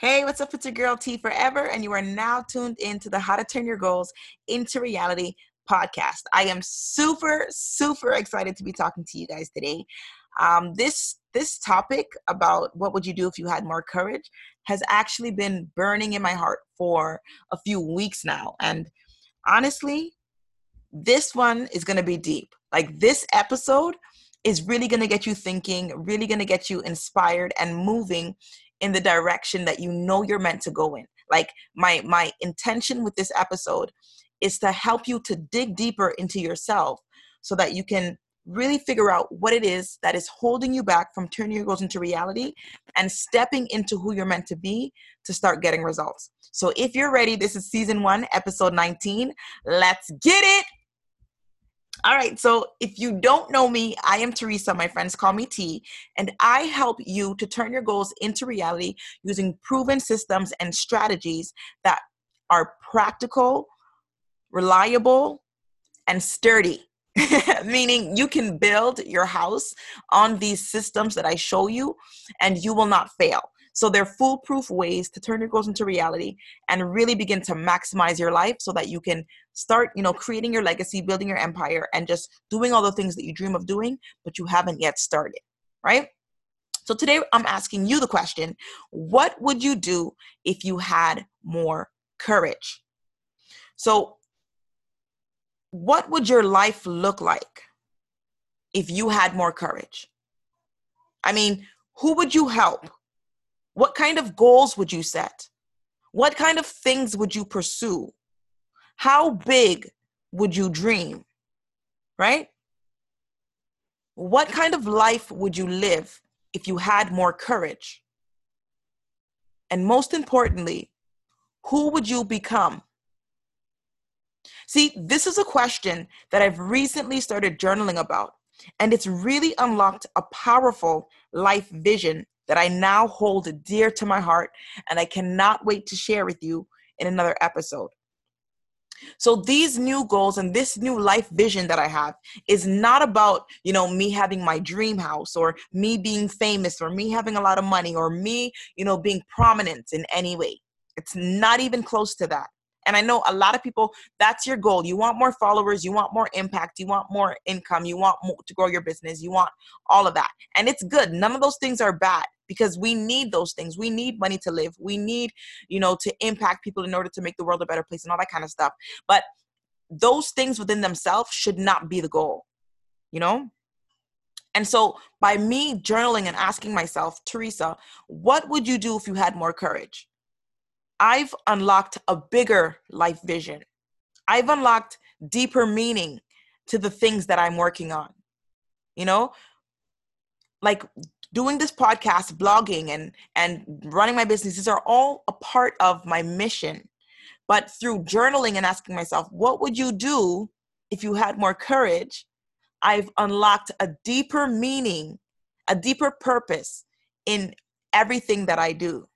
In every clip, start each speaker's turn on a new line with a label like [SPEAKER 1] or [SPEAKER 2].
[SPEAKER 1] Hey, what's up? It's your girl T Forever, and you are now tuned into the How to Turn Your Goals into Reality podcast. I am super, super excited to be talking to you guys today. Um, this this topic about what would you do if you had more courage has actually been burning in my heart for a few weeks now, and honestly, this one is going to be deep. Like this episode is really going to get you thinking, really going to get you inspired and moving in the direction that you know you're meant to go in like my my intention with this episode is to help you to dig deeper into yourself so that you can really figure out what it is that is holding you back from turning your goals into reality and stepping into who you're meant to be to start getting results. So if you're ready, this is season 1, episode 19. Let's get it. All right, so if you don't know me, I am Teresa. My friends call me T, and I help you to turn your goals into reality using proven systems and strategies that are practical, reliable, and sturdy. Meaning, you can build your house on these systems that I show you, and you will not fail. So they're foolproof ways to turn your goals into reality and really begin to maximize your life so that you can start, you know, creating your legacy, building your empire and just doing all the things that you dream of doing but you haven't yet started, right? So today I'm asking you the question, what would you do if you had more courage? So what would your life look like if you had more courage? I mean, who would you help? What kind of goals would you set? What kind of things would you pursue? How big would you dream? Right? What kind of life would you live if you had more courage? And most importantly, who would you become? See, this is a question that I've recently started journaling about, and it's really unlocked a powerful life vision that I now hold dear to my heart, and I cannot wait to share with you in another episode. So these new goals and this new life vision that I have is not about, you know, me having my dream house or me being famous or me having a lot of money or me, you know, being prominent in any way. It's not even close to that. And I know a lot of people, that's your goal. You want more followers, you want more impact, you want more income, you want more to grow your business, you want all of that. And it's good. None of those things are bad because we need those things. We need money to live. We need, you know, to impact people in order to make the world a better place and all that kind of stuff. But those things within themselves should not be the goal, you know? And so by me journaling and asking myself, Teresa, what would you do if you had more courage? I've unlocked a bigger life vision. I've unlocked deeper meaning to the things that I'm working on. You know, like doing this podcast, blogging and and running my business, these are all a part of my mission. But through journaling and asking myself, what would you do if you had more courage? I've unlocked a deeper meaning, a deeper purpose in everything that I do.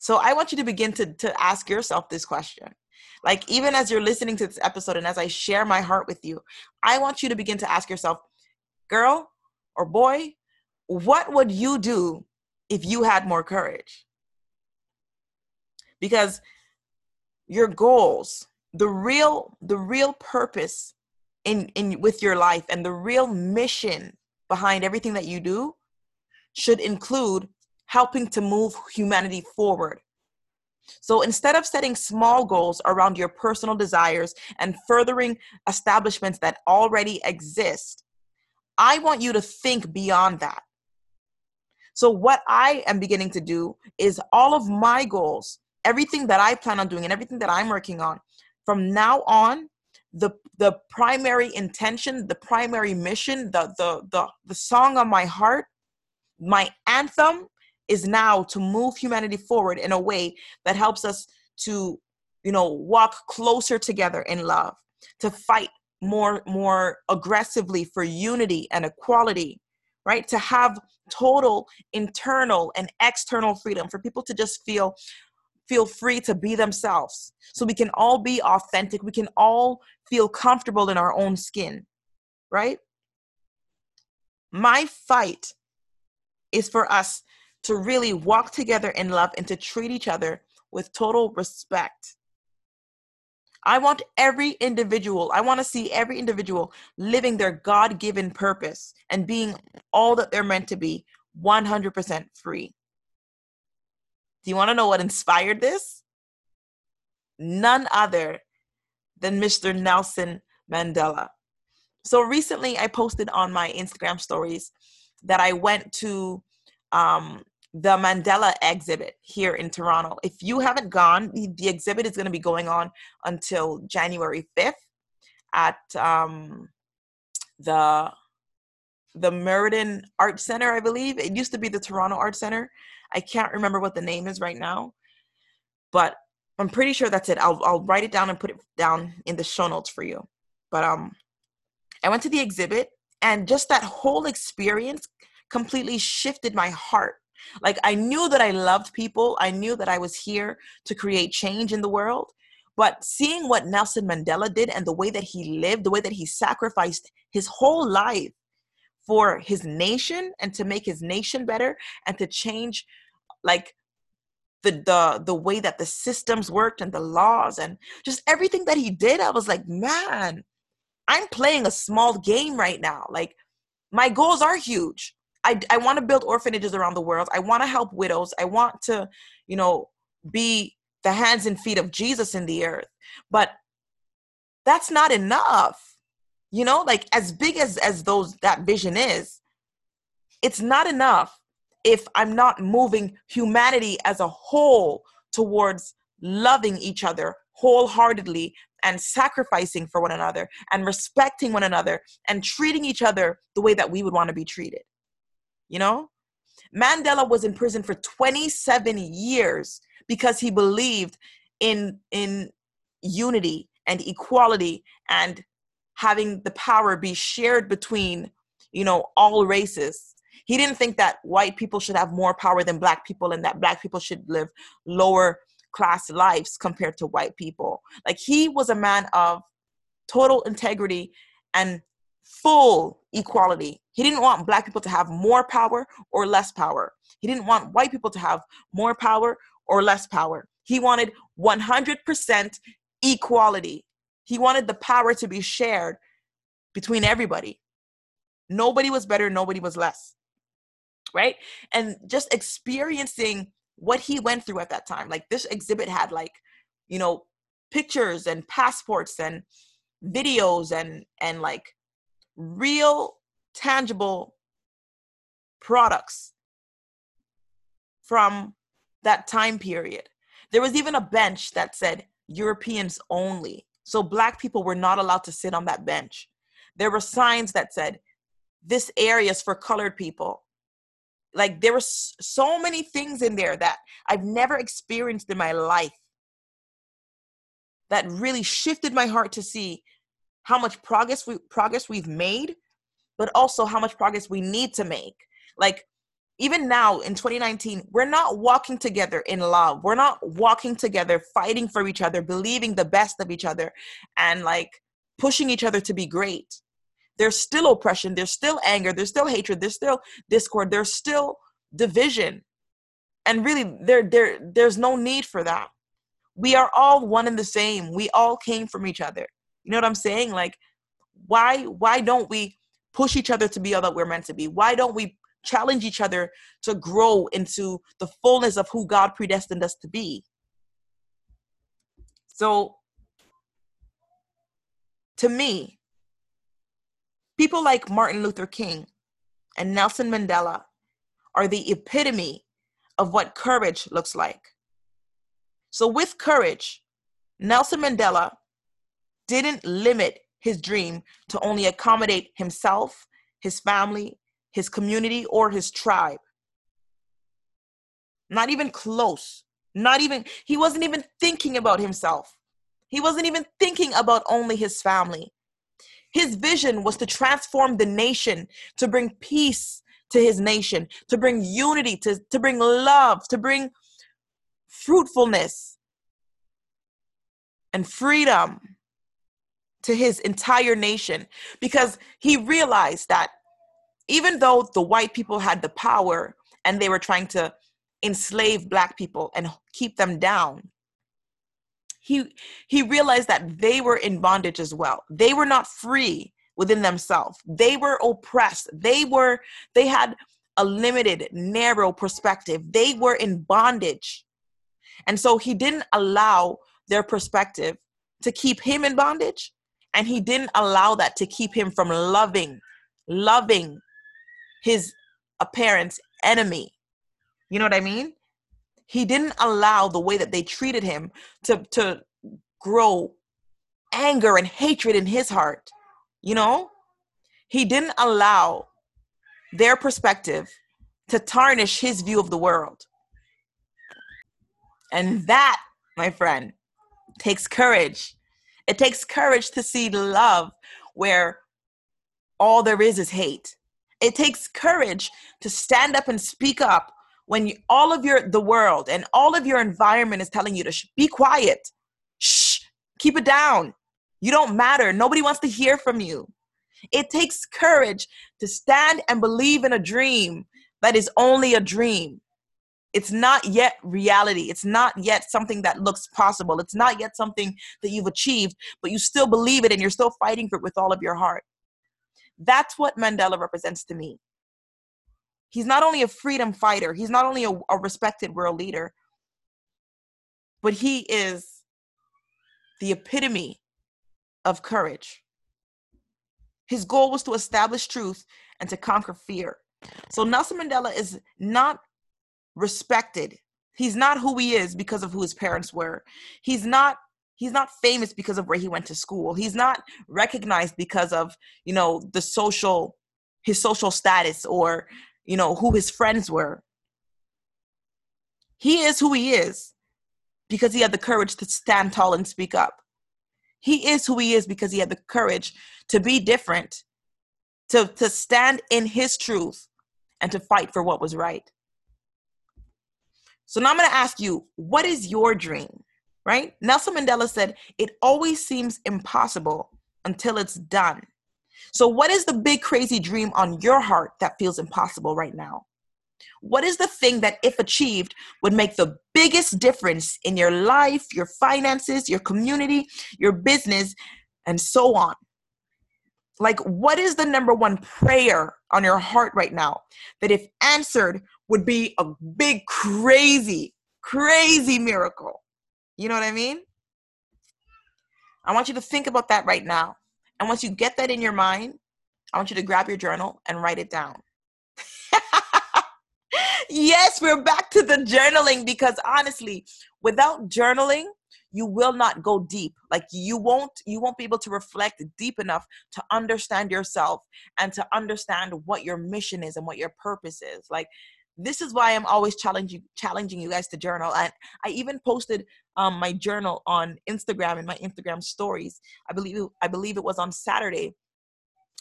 [SPEAKER 1] So I want you to begin to, to ask yourself this question. Like, even as you're listening to this episode and as I share my heart with you, I want you to begin to ask yourself, girl or boy, what would you do if you had more courage? Because your goals, the real, the real purpose in, in with your life and the real mission behind everything that you do should include helping to move humanity forward. So instead of setting small goals around your personal desires and furthering establishments that already exist, I want you to think beyond that. So, what I am beginning to do is all of my goals, everything that I plan on doing, and everything that I'm working on, from now on, the the primary intention, the primary mission, the the the, the song on my heart, my anthem is now to move humanity forward in a way that helps us to you know walk closer together in love to fight more more aggressively for unity and equality right? To have total internal and external freedom for people to just feel feel free to be themselves. So we can all be authentic. We can all feel comfortable in our own skin right? My fight is for us to really walk together in love and to treat each other with total respect. I want every individual, I want to see every individual living their God given purpose and being all that they're meant to be 100% free. Do you want to know what inspired this? None other than Mr. Nelson Mandela. So recently, I posted on my Instagram stories that I went to um, the Mandela exhibit here in Toronto. If you haven't gone, the, exhibit is going to be going on until January 5th at um, the the Meridian Art Center, I believe. It used to be the Toronto Art Center. I can't remember what the name is right now, but I'm pretty sure that's it. I'll I'll write it down and put it down in the show notes for you. But um I went to the exhibit and just that whole experience completely shifted my heart like I knew that I loved people, I knew that I was here to create change in the world. But seeing what Nelson Mandela did and the way that he lived, the way that he sacrificed his whole life for his nation and to make his nation better and to change like the the the way that the systems worked and the laws and just everything that he did i was like man i'm playing a small game right now. Like my goals are huge I, I want to build orphanages around the world. I want to help widows. I want to, you know, be the hands and feet of Jesus in the earth. But that's not enough. You know, like as big as as those that vision is, it's not enough if I'm not moving humanity as a whole towards loving each other wholeheartedly and sacrificing for one another and respecting one another and treating each other the way that we would want to be treated you know? Mandela was in prison for 27 years because he believed in in unity and equality and having the power be shared between, you know, all races. He didn't think that white people should have more power than black people and that black people should live lower class lives compared to white people. Like he was a man of total integrity and full equality. He didn't want black people to have more power or less power. He didn't want white people to have more power or less power. He wanted 100% equality. He wanted the power to be shared between everybody. Nobody was better, nobody was less. Right? And just experiencing what he went through at that time. Like this exhibit had like, you know, pictures and passports and videos and and like real, tangible products from that time period. There was even a bench that said Europeans only. So black people were not allowed to sit on that bench. There were signs that said, this area is for colored people. Like there were so many things in there that I've never experienced in my life that really shifted my heart to see how much progress we progress we've made, but also how much progress we need to make. Like even now in 2019, we're not walking together in love. We're not walking together fighting for each other, believing the best of each other and like pushing each other to be great. There's still oppression, there's still anger, there's still hatred, there's still discord, there's still division. And really there there there's no need for that. We are all one and the same. We all came from each other. You know what I'm saying? Like, why why don't we push each other to be all that we're meant to be? Why don't we challenge each other to grow into the fullness of who God predestined us to be? So, to me, people like Martin Luther King and Nelson Mandela are the epitome of what courage looks like. So, with courage, Nelson Mandela didn't limit his dream to only accommodate himself, his family, his community, or his tribe. Not even close. Not even, he wasn't even thinking about himself. He wasn't even thinking about only his family. His vision was to transform the nation, to bring peace to his nation, to bring unity, to, to bring love, to bring fruitfulness and freedom to his entire nation because he realized that even though the white people had the power and they were trying to enslave black people and keep them down he he realized that they were in bondage as well. They were not free within themselves. They were oppressed. They were they had a limited narrow perspective. They were in bondage. And so he didn't allow their perspective to keep him in bondage and he didn't allow that to keep him from loving loving his apparent enemy. You know what i mean? He didn't allow the way that they treated him to to grow anger and hatred in his heart you know? He didn't allow their perspective to tarnish his view of the world. And that my friend takes courage it takes courage to see love where all there is is hate. It takes courage to stand up and speak up when you, all of your the world and all of your environment is telling you to sh- be quiet. Shh, keep it down. You don't matter. Nobody wants to hear from you. It takes courage to stand and believe in a dream that is only a dream it's not yet reality. It's not yet something that looks possible. It's not yet something that you've achieved but you still believe it and you're still fighting for it with all of your heart. That's what mandela represents to me. He's not only a freedom fighter he's not only a, a respected world leader but he is the epitome of courage. His goal was to establish truth and to conquer fear. So Nelson Mandela is not respected. He's not who he is because of who his parents were. He's not he's not famous because of where he went to school. He's not recognized because of, you know, the social his social status or, you know, who his friends were. He is who he is because he had the courage to stand tall and speak up. He is who he is because he had the courage to be different, to, to stand in his truth, and to fight for what was right. So now I'm going to ask you, what is your dream? Right? Nelson Mandela said, it always seems impossible until it's done. So, what is the big crazy dream on your heart that feels impossible right now? What is the thing that, if achieved, would make the biggest difference in your life, your finances, your community, your business, and so on? Like, what is the number one prayer on your heart right now that, if answered, would be a big, crazy, crazy miracle. You know what I mean? I want you to think about that right now. And once you get that in your mind, I want you to grab your journal and write it down. yes, we're back to the journaling because honestly, without journaling, you will not go deep like you won't you won't be able to reflect deep enough to understand yourself and to understand what your mission is and what your purpose is like this is why I'm always challenging challenging you guys to journal. And I even posted um, my journal on Instagram in my Instagram stories. I believe I believe it was on Saturday,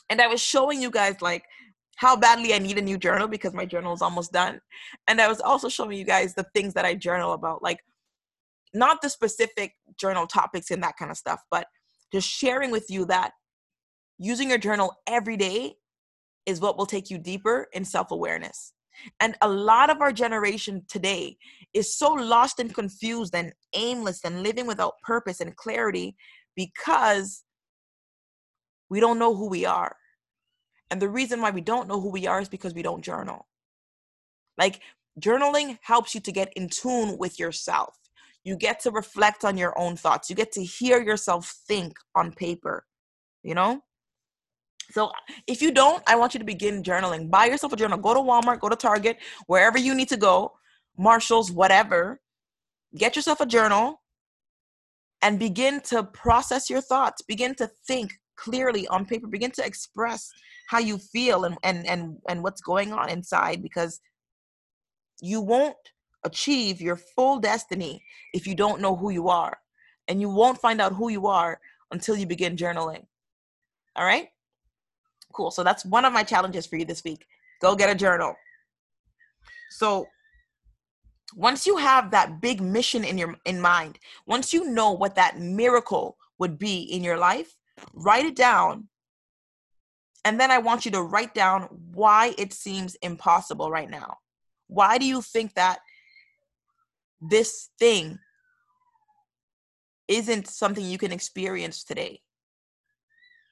[SPEAKER 1] and I was showing you guys like how badly I need a new journal because my journal is almost done. And I was also showing you guys the things that I journal about, like not the specific journal topics and that kind of stuff, but just sharing with you that using your journal every day is what will take you deeper in self awareness. And a lot of our generation today is so lost and confused and aimless and living without purpose and clarity because we don't know who we are. And the reason why we don't know who we are is because we don't journal. Like, journaling helps you to get in tune with yourself. You get to reflect on your own thoughts. You get to hear yourself think on paper, you know? So if you don't, I want you to begin journaling. Buy yourself a journal. Go to Walmart, go to Target, wherever you need to go, Marshalls, whatever. Get yourself a journal and begin to process your thoughts. Begin to think clearly on paper. Begin to express how you feel and and and, and what's going on inside because you won't achieve your full destiny if you don't know who you are. And you won't find out who you are until you begin journaling. All right? Cool. So that's one of my challenges for you this week. Go get a journal. So once you have that big mission in your in mind, once you know what that miracle would be in your life, write it down. And then I want you to write down why it seems impossible right now. Why do you think that this thing isn't something you can experience today?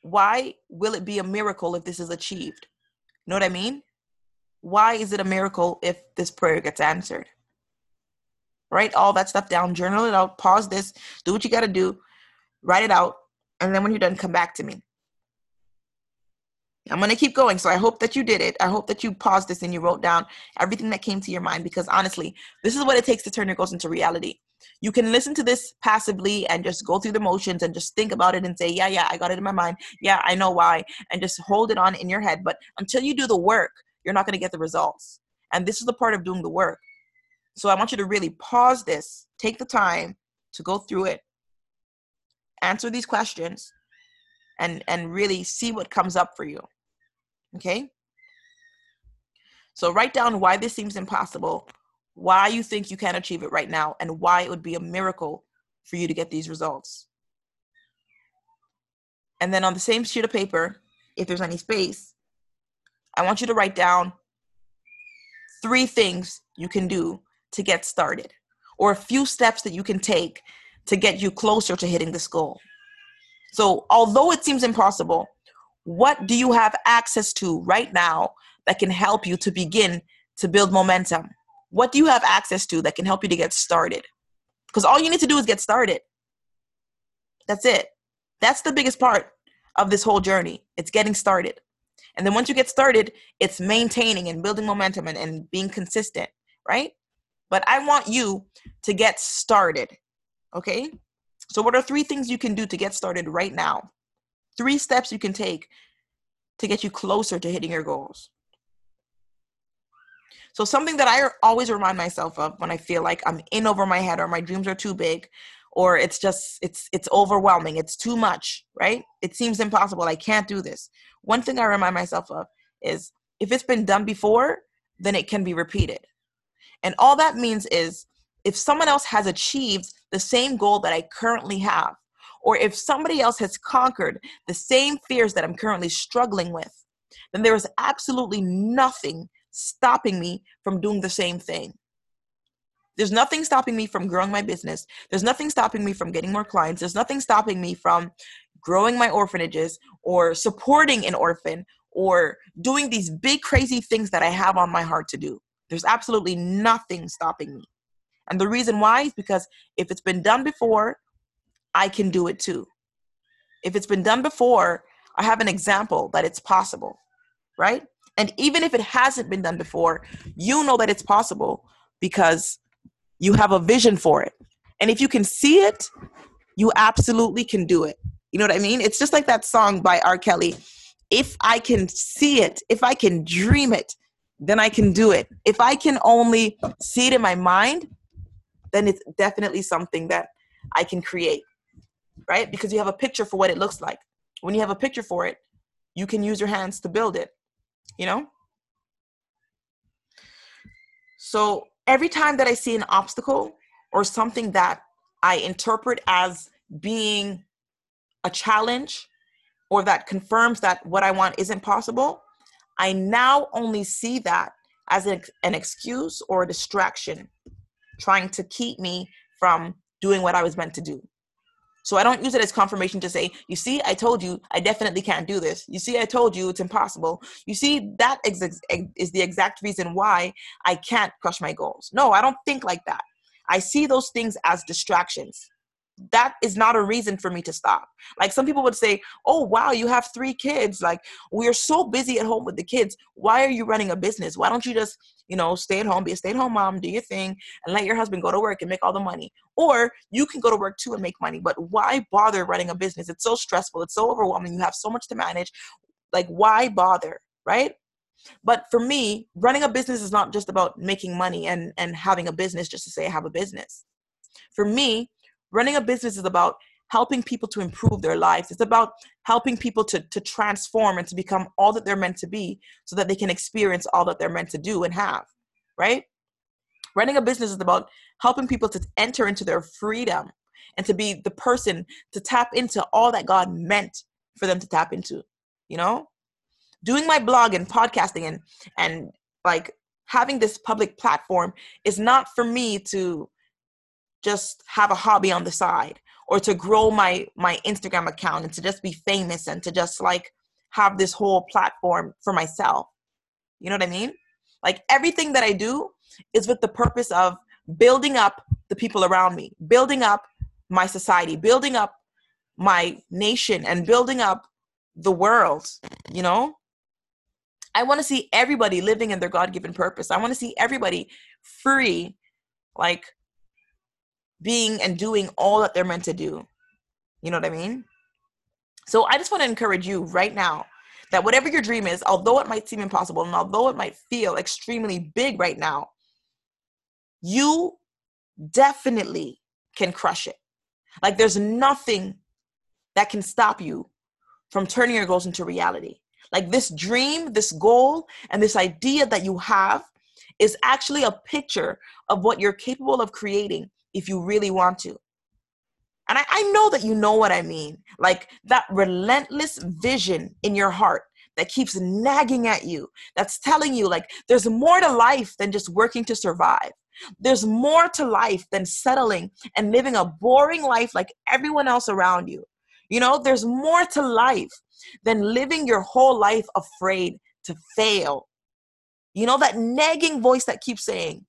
[SPEAKER 1] Why will it be a miracle if this is achieved? You know what I mean? Why is it a miracle if this prayer gets answered? Write all that stuff down, journal it out, pause this, do what you got to do, write it out, and then when you're done, come back to me. I'm going to keep going. So I hope that you did it. I hope that you paused this and you wrote down everything that came to your mind because honestly, this is what it takes to turn your goals into reality. You can listen to this passively and just go through the motions and just think about it and say, yeah, yeah, I got it in my mind. Yeah, I know why. And just hold it on in your head. But until you do the work, you're not going to get the results. And this is the part of doing the work. So I want you to really pause this, take the time to go through it, answer these questions, and, and really see what comes up for you. Okay? So write down why this seems impossible, why you think you can't achieve it right now, and why it would be a miracle for you to get these results. And then on the same sheet of paper, if there's any space, I want you to write down three things you can do to get started, or a few steps that you can take to get you closer to hitting this goal. So, although it seems impossible, what do you have access to right now that can help you to begin to build momentum? What do you have access to that can help you to get started? Because all you need to do is get started. That's it. That's the biggest part of this whole journey. It's getting started. And then once you get started, it's maintaining and building momentum and, and being consistent, right? But I want you to get started. Okay? So, what are three things you can do to get started right now? Three steps you can take to get you closer to hitting your goals. So, something that I always remind myself of when I feel like I'm in over my head or my dreams are too big or it's just it's it's overwhelming it's too much right? It seems impossible i can't do this. One thing i remind myself of is if it's been done before then it can be repeated. And all that means is if someone else has achieved the same goal that i currently have or if somebody else has conquered the same fears that I'm currently struggling with, then there is absolutely nothing stopping me from doing the same thing. There's nothing stopping me from growing my business. There's nothing stopping me from getting more clients. There's nothing stopping me from growing my orphanages or supporting an orphan or doing these big, crazy things that I have on my heart to do. There's absolutely nothing stopping me. And the reason why is because if it's been done before, I can do it too. If it's been done before, I have an example that it's possible, right? And even if it hasn't been done before, you know that it's possible because you have a vision for it. And if you can see it, you absolutely can do it. You know what I mean? It's just like that song by R. Kelly. If I can see it, if I can dream it, then I can do it. If I can only see it in my mind, then it's definitely something that I can create right? Because you have a picture for what it looks like. When you have a picture for it, you can use your hands to build it, you know? So every time that I see an obstacle or something that I interpret as being a challenge or that confirms that what I want isn't possible, I now only see that as an, excuse or a distraction trying to keep me from doing what I was meant to do. So I don't use it as confirmation to say, you see, I told you I definitely can't do this. You see, I told you it's impossible. You see, that ex- is the exact reason why I can't crush my goals. No, I don't think like that. I see those things as distractions that is not a reason for me to stop. Like some people would say, Oh, wow, you have three kids. Like, we're so busy at home with the kids. Why are you running a business? Why don't you just, you know, stay at home, be a stay at home mom, do your thing, and let your husband go to work and make all the money? Or you can go to work too and make money. But why bother running a business? It's so stressful, it's so overwhelming. You have so much to manage. Like, why bother? Right? But for me, running a business is not just about making money and, and having a business just to say I have a business. For me, running a business is about helping people to improve their lives. It's about helping people to, to transform and to become all that they're meant to be so that they can experience all that they're meant to do and have, right? Running a business is about helping people to enter into their freedom and to be the person to tap into all that God meant for them to tap into, you know? Doing my blog and podcasting and and like having this public platform is not for me to just have a hobby on the side or to grow my my Instagram account and to just be famous and to just like have this whole platform for myself. You know what I mean? Like everything that I do is with the purpose of building up the people around me, building up my society, building up my nation and building up the world, you know? I want to see everybody living in their God-given purpose. I want to see everybody free like being and doing all that they're meant to do. You know what I mean? So I just want to encourage you right now that whatever your dream is, although it might seem impossible and although it might feel extremely big right now, you definitely can crush it. Like there's nothing that can stop you from turning your goals into reality. Like this dream, this goal, and this idea that you have is actually a picture of what you're capable of creating if you really want to. And I, I know that you know what I mean. Like that relentless vision in your heart that keeps nagging at you, that's telling you, like, there's more to life than just working to survive. There's more to life than settling and living a boring life like everyone else around you. You know, there's more to life than living your whole life afraid to fail. You know, that nagging voice that keeps saying,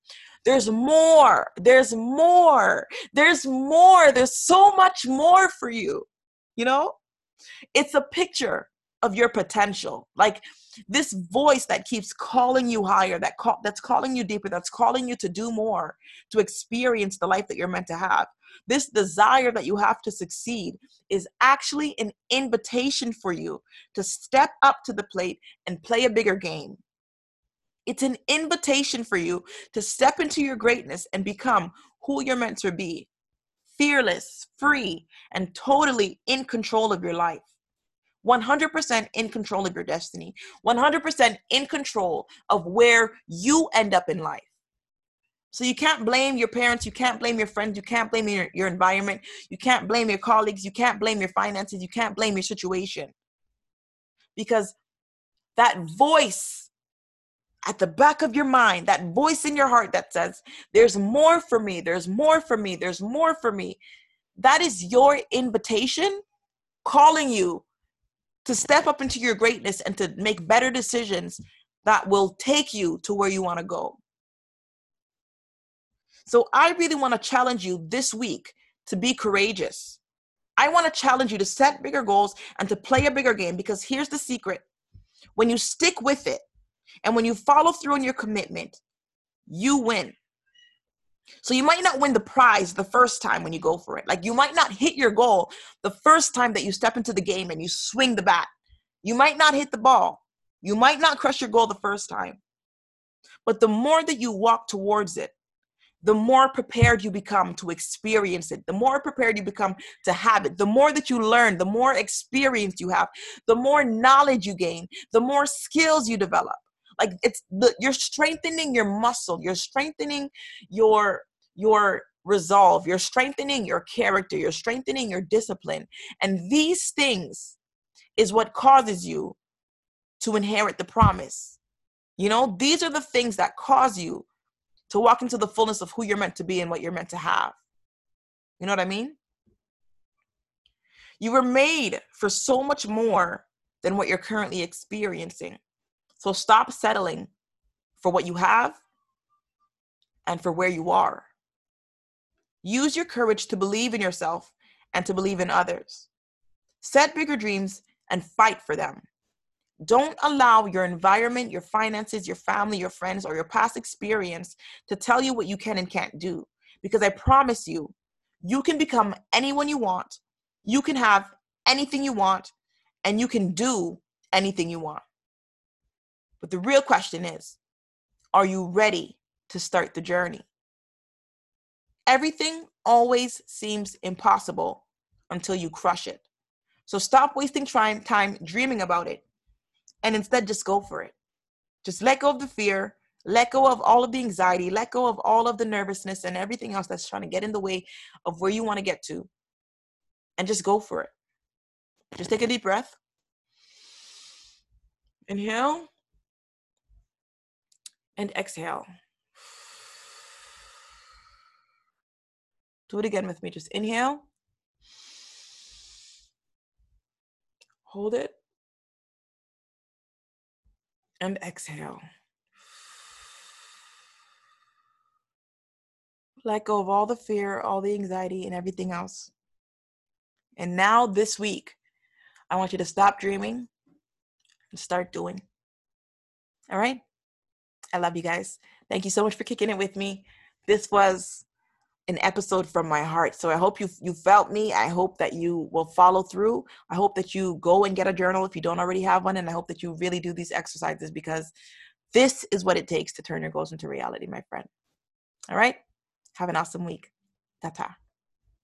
[SPEAKER 1] there's more, there's more, there's more, there's so much more for you. You know, it's a picture of your potential. Like this voice that keeps calling you higher, that call, that's calling you deeper, that's calling you to do more, to experience the life that you're meant to have. This desire that you have to succeed is actually an invitation for you to step up to the plate and play a bigger game. It's an invitation for you to step into your greatness and become who you're meant to be fearless, free, and totally in control of your life. 100% in control of your destiny, 100% in control of where you end up in life. So you can't blame your parents, you can't blame your friends, you can't blame your, your environment, you can't blame your colleagues, you can't blame your finances, you can't blame your situation. Because that voice at the back of your mind, that voice in your heart that says, There's more for me, there's more for me, there's more for me. That is your invitation calling you to step up into your greatness and to make better decisions that will take you to where you want to go. So I really want to challenge you this week to be courageous. I want to challenge you to set bigger goals and to play a bigger game because here's the secret. When you stick with it and when you follow through on your commitment, you win. So you might not win the prize the first time when you go for it. Like you might not hit your goal the first time that you step into the game and you swing the bat. You might not hit the ball. You might not crush your goal the first time. But the more that you walk towards it, the more prepared you become to experience it, the more prepared you become to have it, the more that you learn, the more experience you have, the more knowledge you gain, the more skills you develop. Like it's the, you're strengthening your muscle, you're strengthening your your resolve, you're strengthening your character, you're strengthening your discipline. And these things is what causes you to inherit the promise. You know, these are the things that cause you to walk into the fullness of who you're meant to be and what you're meant to have. You know what I mean? You were made for so much more than what you're currently experiencing. So stop settling for what you have and for where you are. Use your courage to believe in yourself and to believe in others. Set bigger dreams and fight for them. Don't allow your environment, your finances, your family, your friends, or your past experience to tell you what you can and can't do. Because I promise you, you can become anyone you want, you can have anything you want, and you can do anything you want. But the real question is are you ready to start the journey? Everything always seems impossible until you crush it. So stop wasting time dreaming about it and instead just go for it. Just let go of the fear, let go of all of the anxiety, let go of all of the nervousness and everything else that's trying to get in the way of where you want to get to, and just go for it. Just take a deep breath. Inhale. And exhale. Do it again with me. Just inhale. Hold it. And exhale. Let go of all the fear, all the anxiety, and everything else. And now, this week, I want you to stop dreaming and start doing. All right? I love you guys. Thank you so much for kicking it with me. This was an episode from my heart. So I hope you you felt me. I hope that you will follow through. I hope that you go and get a journal if you don't already have one and I hope that you really do these exercises because this is what it takes to turn your goals into reality, my friend. All right? Have an awesome week. Ta-ta.